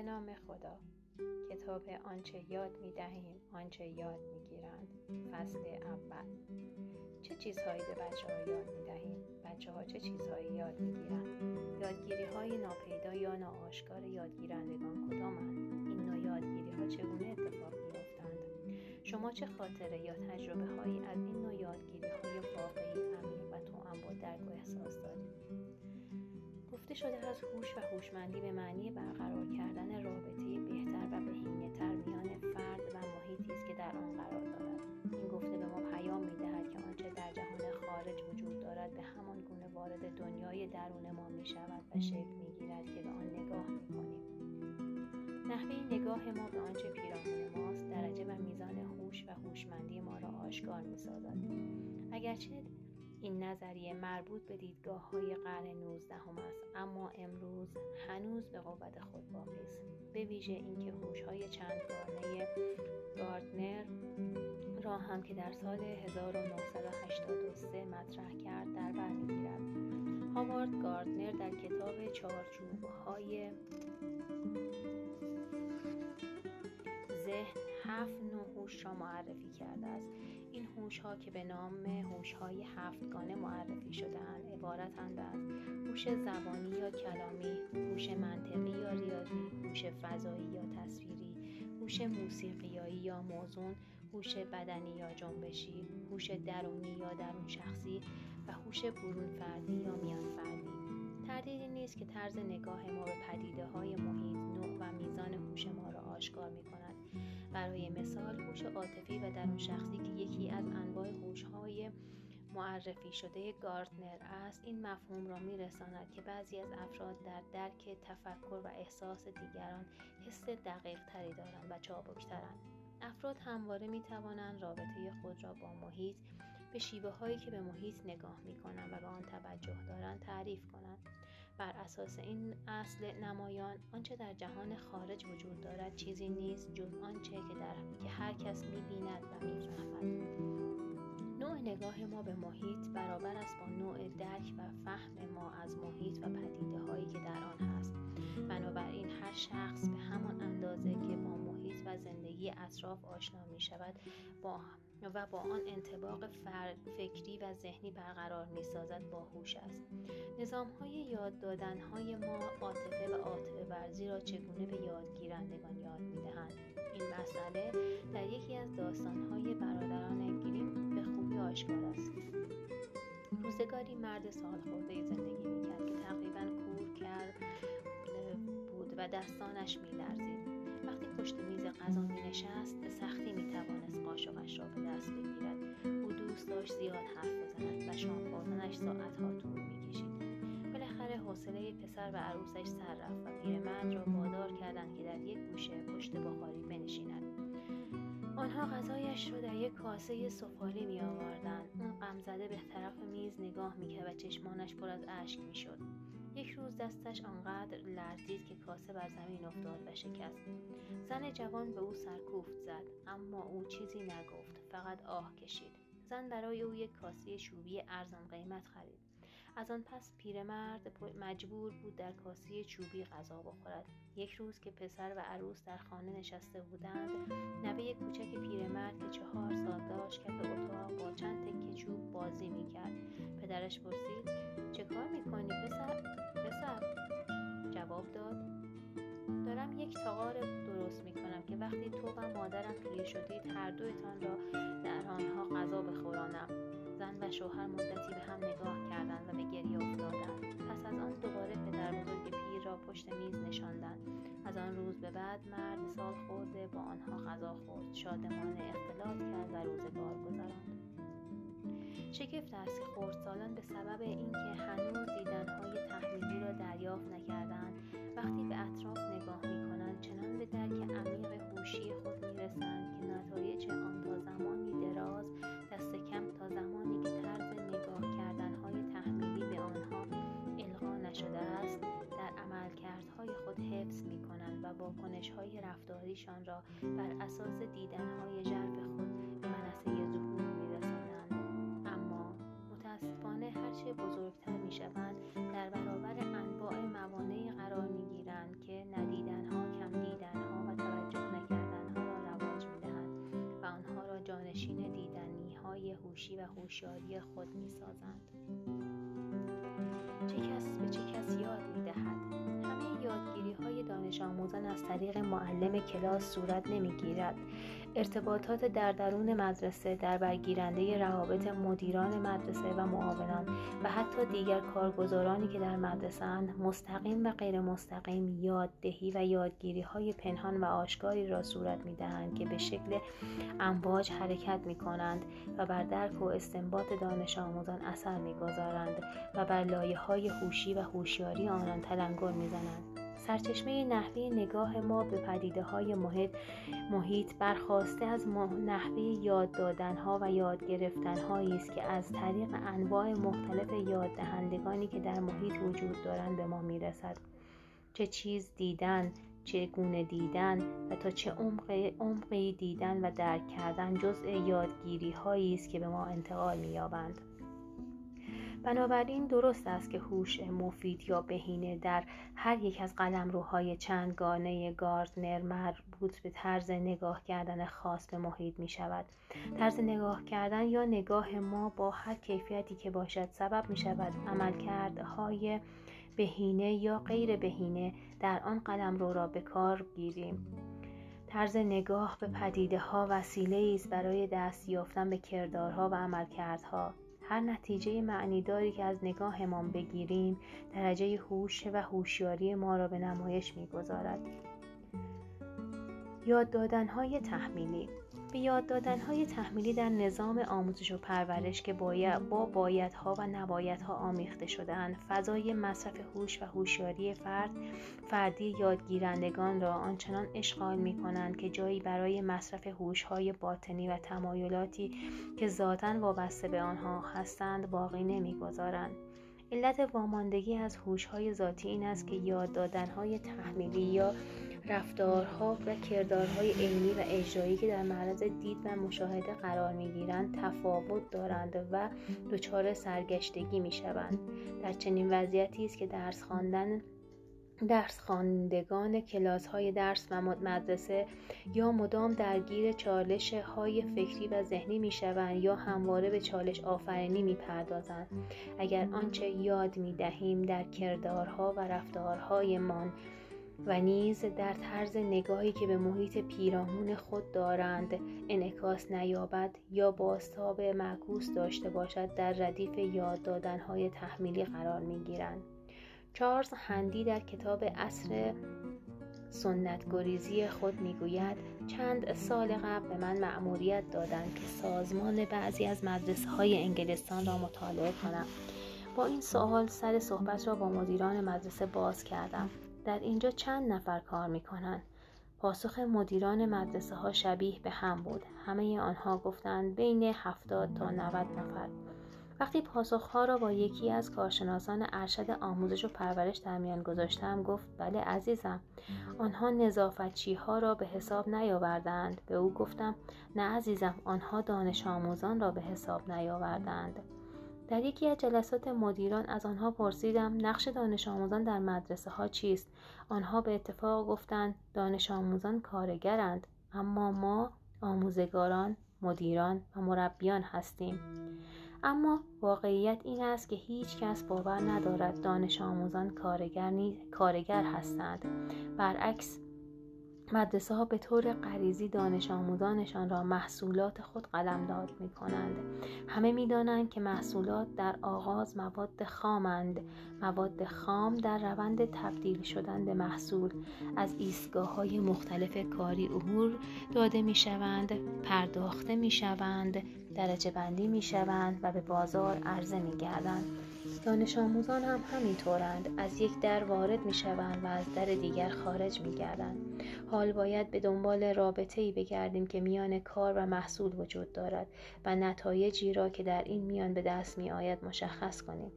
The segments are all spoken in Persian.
به نام خدا. کتاب آنچه یاد می دهیم آنچه یاد می گیرند فصل اول. چه چیزهایی به بچه ها یاد می دهیم بچه ها چه چیزهایی یاد می گیرند یادگیری های ناپیدا یا ناآشکار یادگیرندگان کدامند؟ این نوع یادگیری ها چگونه اتفاق می افتند شما چه خاطره یا تجربه هایی از این نوع یادگیری های واقعی عمیق و توأم با درک احساس دارید؟ گفته شده از هوش و هوشمندی به معنی برقرار کردن رابطه بهتر و تر میان فرد و محیطی است که در آن قرار دارد. این گفته به ما پیام می‌دهد که آنچه در جهان خارج وجود دارد به همان گونه وارد دنیای درون ما می شود و شکل می گیرد که به آن نگاه می کنیم نحوه نگاه ما به آنچه پیرامون ماست درجه و میزان هوش و هوشمندی ما را آشکار می سازد اگرچه این نظریه مربوط به دیدگاه های قرن 19 هم است اما امروز هنوز به قوت خود باقی است. به ویژه اینکه هوش های چند گانه گاردنر را هم که در سال 1983 مطرح کرد در بر می‌گیرد. هاوارد گاردنر در کتاب چارچوب های ذهن هفت نوع هوش را معرفی کرده است. این هوش ها که به نام هوش های هفتگانه معرفی شدهاند عبارتند از هوش زبانی یا کلامی هوش منطقی یا ریاضی هوش فضایی یا تصویری هوش موسیقیایی یا موزون هوش بدنی یا جنبشی هوش درونی یا درون شخصی و هوش برون فردی یا میان فردی تردیدی نیست که طرز نگاه ما به پدیده های محیط نوع و میزان هوش ما را آشکار می کند برای مثال هوش عاطفی و درون شخصی که یکی از انواع های معرفی شده گاردنر است. این مفهوم را میرساند که بعضی از افراد در درک تفکر و احساس دیگران حس دقیق تری دارند و چابکترند. افراد همواره می توانند رابطه خود را با محیط به شیوه هایی که به محیط نگاه می کنند و به آن توجه دارند تعریف کنند. بر اساس این اصل نمایان آنچه در جهان خارج وجود دارد چیزی نیست جز آنچه که در که هر کس می بیند و می فهمد. نوع نگاه ما به محیط برابر است با نوع درک و فهم ما از محیط و پدیده هایی که در آن هست بنابراین هر شخص به همان اندازه که با محیط و زندگی اطراف آشنا می شود با و با آن انتباق فکری و ذهنی برقرار می سازد با هوش است. نظام های یاد دادن های ما عاطفه و عاطفه ورزی را چگونه به یادگیرندگان یاد می دهند این مسئله در یکی از داستان های برادران گریم به خوبی آشکار است. روزگاری مرد سال خورده زندگی می کرد که تقریبا کور کرد بود و دستانش می لرزید وقتی پشت میز غذا می نشست به سختی می را به دست بگیرد. او دوست داشت زیاد حرف بزند و شام خوردنش ساعتها طول می کشید بالاخره حوصله پسر و عروسش سر رفت و پیرمرد را وادار کردند که در یک گوشه پشت بخاری بنشیند. آنها غذایش را در یک کاسه سفالی می آوردند اون غمزده به طرف میز نگاه می و چشمانش پر از اشک می شد یک روز دستش آنقدر لرزید که کاسه بر زمین افتاد و شکست. زن جوان به او سرکوفت زد اما او چیزی نگفت فقط آه کشید. زن برای او یک کاسه چوبی ارزان قیمت خرید. از آن پس پیرمرد مجبور بود در کاسه چوبی غذا بخورد. یک روز که پسر و عروس در خانه نشسته بودند نوه کوچک پیرمرد که چهار سال داشت کف اتاق با چند تکه چوب بازی می‌کرد. پدرش پرسید چه کار می‌کنی پسر؟ پسر؟ جواب داد دارم یک تاغار درست می‌کنم که وقتی تو و مادرم پیر شدید هر دویتان را در آنها غذا بخورانم. زن و شوهر مدتی به هم نگاه پشت میز نشاندند از آن روز به بعد مرد سال خورده با آنها غذا خورد. شادمانه اختلاط کرد و روزگار گذراند. شگفت است که خردسالان به سبب اینکه هنوز دیدنهای واکنش های را بر اساس دیدن های ژرف خود به منصه ظهور میرسانند اما متاسفانه هرچه بزرگتر می‌شوند، در برابر انواع موانعی قرار می‌گیرند که ندیدن‌ها، کم دیدن‌ها و توجه نکردن‌ها را رواج می‌دهد و آنها را جانشین دیدنی های هوشی و هوشیاری خود می‌سازند چه کس به چه کس یاد می‌دهد؟ یادگیری های دانش آموزان از طریق معلم کلاس صورت نمی‌گیرد ارتباطات در درون مدرسه در برگیرنده روابط مدیران مدرسه و معاونان و حتی دیگر کارگزارانی که در مدرسه اند مستقیم و غیر مستقیم یاددهی و یادگیری های پنهان و آشکاری را صورت می دهند که به شکل امواج حرکت می کنند و بر درک و استنباط دانش آموزان اثر می گذارند و بر لایه های هوشی و هوشیاری آنان تلنگر می زنند. سرچشمه نحوه نگاه ما به پدیده های محیط, محیط برخواسته از نحوه یاد دادن ها و یاد گرفتن است که از طریق انواع مختلف یاد دهندگانی که در محیط وجود دارند به ما می‌رسد. چه چیز دیدن چگونه دیدن و تا چه عمقی دیدن و درک کردن جزء یادگیری هایی است که به ما انتقال مییابند. بنابراین درست است که هوش مفید یا بهینه در هر یک از قلمروهای چندگانه گاردنر مربوط به طرز نگاه کردن خاص به محیط می شود. طرز نگاه کردن یا نگاه ما با هر کیفیتی که باشد سبب می شود عملکردهای بهینه یا غیر بهینه در آن قلمرو را به کار گیریم. طرز نگاه به پدیده ها وسیله است برای دست یافتن به کردارها و عملکردها هر نتیجه معنیداری که از نگاهمان بگیریم درجه هوش و هوشیاری ما را به نمایش می‌گذارد. یاد دادنهای تحمیلی به یاد دادنهای تحمیلی در نظام آموزش و پرورش که باید با بایدها و نبایدها آمیخته شدهاند. فضای مصرف هوش و هوشیاری فرد فردی یادگیرندگان را آنچنان اشغال می کنند که جایی برای مصرف هوشهای باطنی و تمایلاتی که ذاتا وابسته به آنها هستند باقی نمی‌گذارند. علت واماندگی از هوشهای ذاتی این است که یاد دادنهای تحمیلی یا رفتارها و کردارهای علمی و اجرایی که در معرض دید و مشاهده قرار می‌گیرند تفاوت دارند و دچار سرگشتگی می‌شوند در چنین وضعیتی است که درس خواندن درس خواندگان کلاس های درس و مدرسه یا مدام درگیر چالش های فکری و ذهنی می شوند یا همواره به چالش آفرینی می پردازند. اگر آنچه یاد می دهیم در کردارها و رفتارهایمان و نیز در طرز نگاهی که به محیط پیرامون خود دارند انعکاس نیابد یا بازتاب معکوس داشته باشد در ردیف یاد دادنهای تحمیلی قرار می گیرند. چارلز هندی در کتاب اصر سنت گریزی خود می‌گوید چند سال قبل به من مأموریت دادند که سازمان بعضی از مدرسه های انگلستان را مطالعه کنم با این سوال سر صحبت را با مدیران مدرسه باز کردم. در اینجا چند نفر کار می‌کنند. پاسخ مدیران مدرسه ها شبیه به هم بود. همه آنها گفتند بین 70 تا 90 نفر. وقتی پاسخها را با یکی از کارشناسان ارشد آموزش و پرورش در میان گذاشتم گفت بله عزیزم. آنها نظافتچی ها را به حساب نیاوردند. به او گفتم نه عزیزم آنها دانش آموزان را به حساب نیاوردند. در یکی از جلسات مدیران از آنها پرسیدم نقش دانش آموزان در مدرسه ها چیست؟ آنها به اتفاق گفتند دانش آموزان کارگرند اما ما آموزگاران مدیران و مربیان هستیم. اما واقعیت این است که هیچ کس باور ندارد دانش آموزان کارگر, کارگر هستند. برعکس مدرسه ها به طور غریزی دانش آموزانشان را محصولات خود قلمداد می کنند. همه می دانند که محصولات در آغاز مواد خامند. مواد خام در روند تبدیل شدن به محصول از ایستگاه های مختلف کاری عبور داده می شوند، پرداخته می شوند، درجه بندی می شوند و به بازار عرضه می گردند. دانش آموزان هم همینطورند از یک در وارد می شوند و از در دیگر خارج می گردند. حال باید به دنبال رابطه ای بگردیم که میان کار و محصول وجود دارد و نتایجی را که در این میان به دست می آید مشخص کنیم.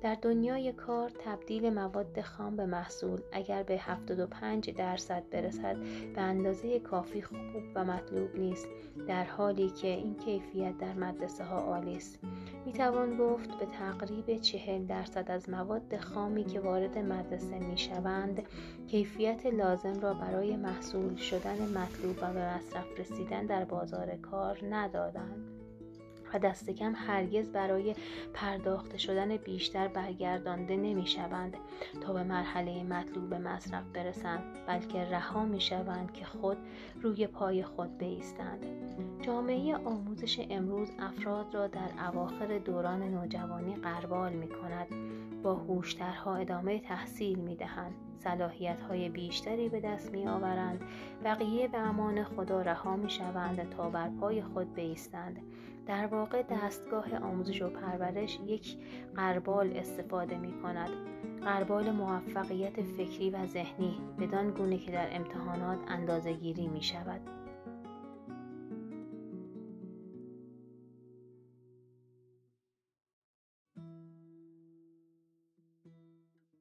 در دنیای کار تبدیل مواد خام به محصول. اگر به 75 درصد برسد به اندازه کافی خوب و مطلوب نیست در حالی که این کیفیت در مدرسه ها عالی است. می توان گفت به تقریب 40 درصد از مواد خامی که وارد مدرسه می شوند کیفیت لازم را برای محصول شدن مطلوب و به مصرف رسیدن در بازار کار ندادند. و دست کم هرگز برای پرداخته شدن بیشتر برگردانده نمی شوند تا به مرحله مطلوب مصرف برسند بلکه رها می شوند که خود روی پای خود بیستند. جامعه آموزش امروز افراد را در اواخر دوران نوجوانی قربال می کند با هوشترها ادامه تحصیل می دهند صلاحیت های بیشتری به دست می آورند بقیه به امان خدا رها می شوند تا بر پای خود بیستند. در واقع دستگاه آموزش و پرورش یک قربال استفاده می کند. قربال موفقیت فکری و ذهنی بدان گونه که در امتحانات اندازه گیری می شود.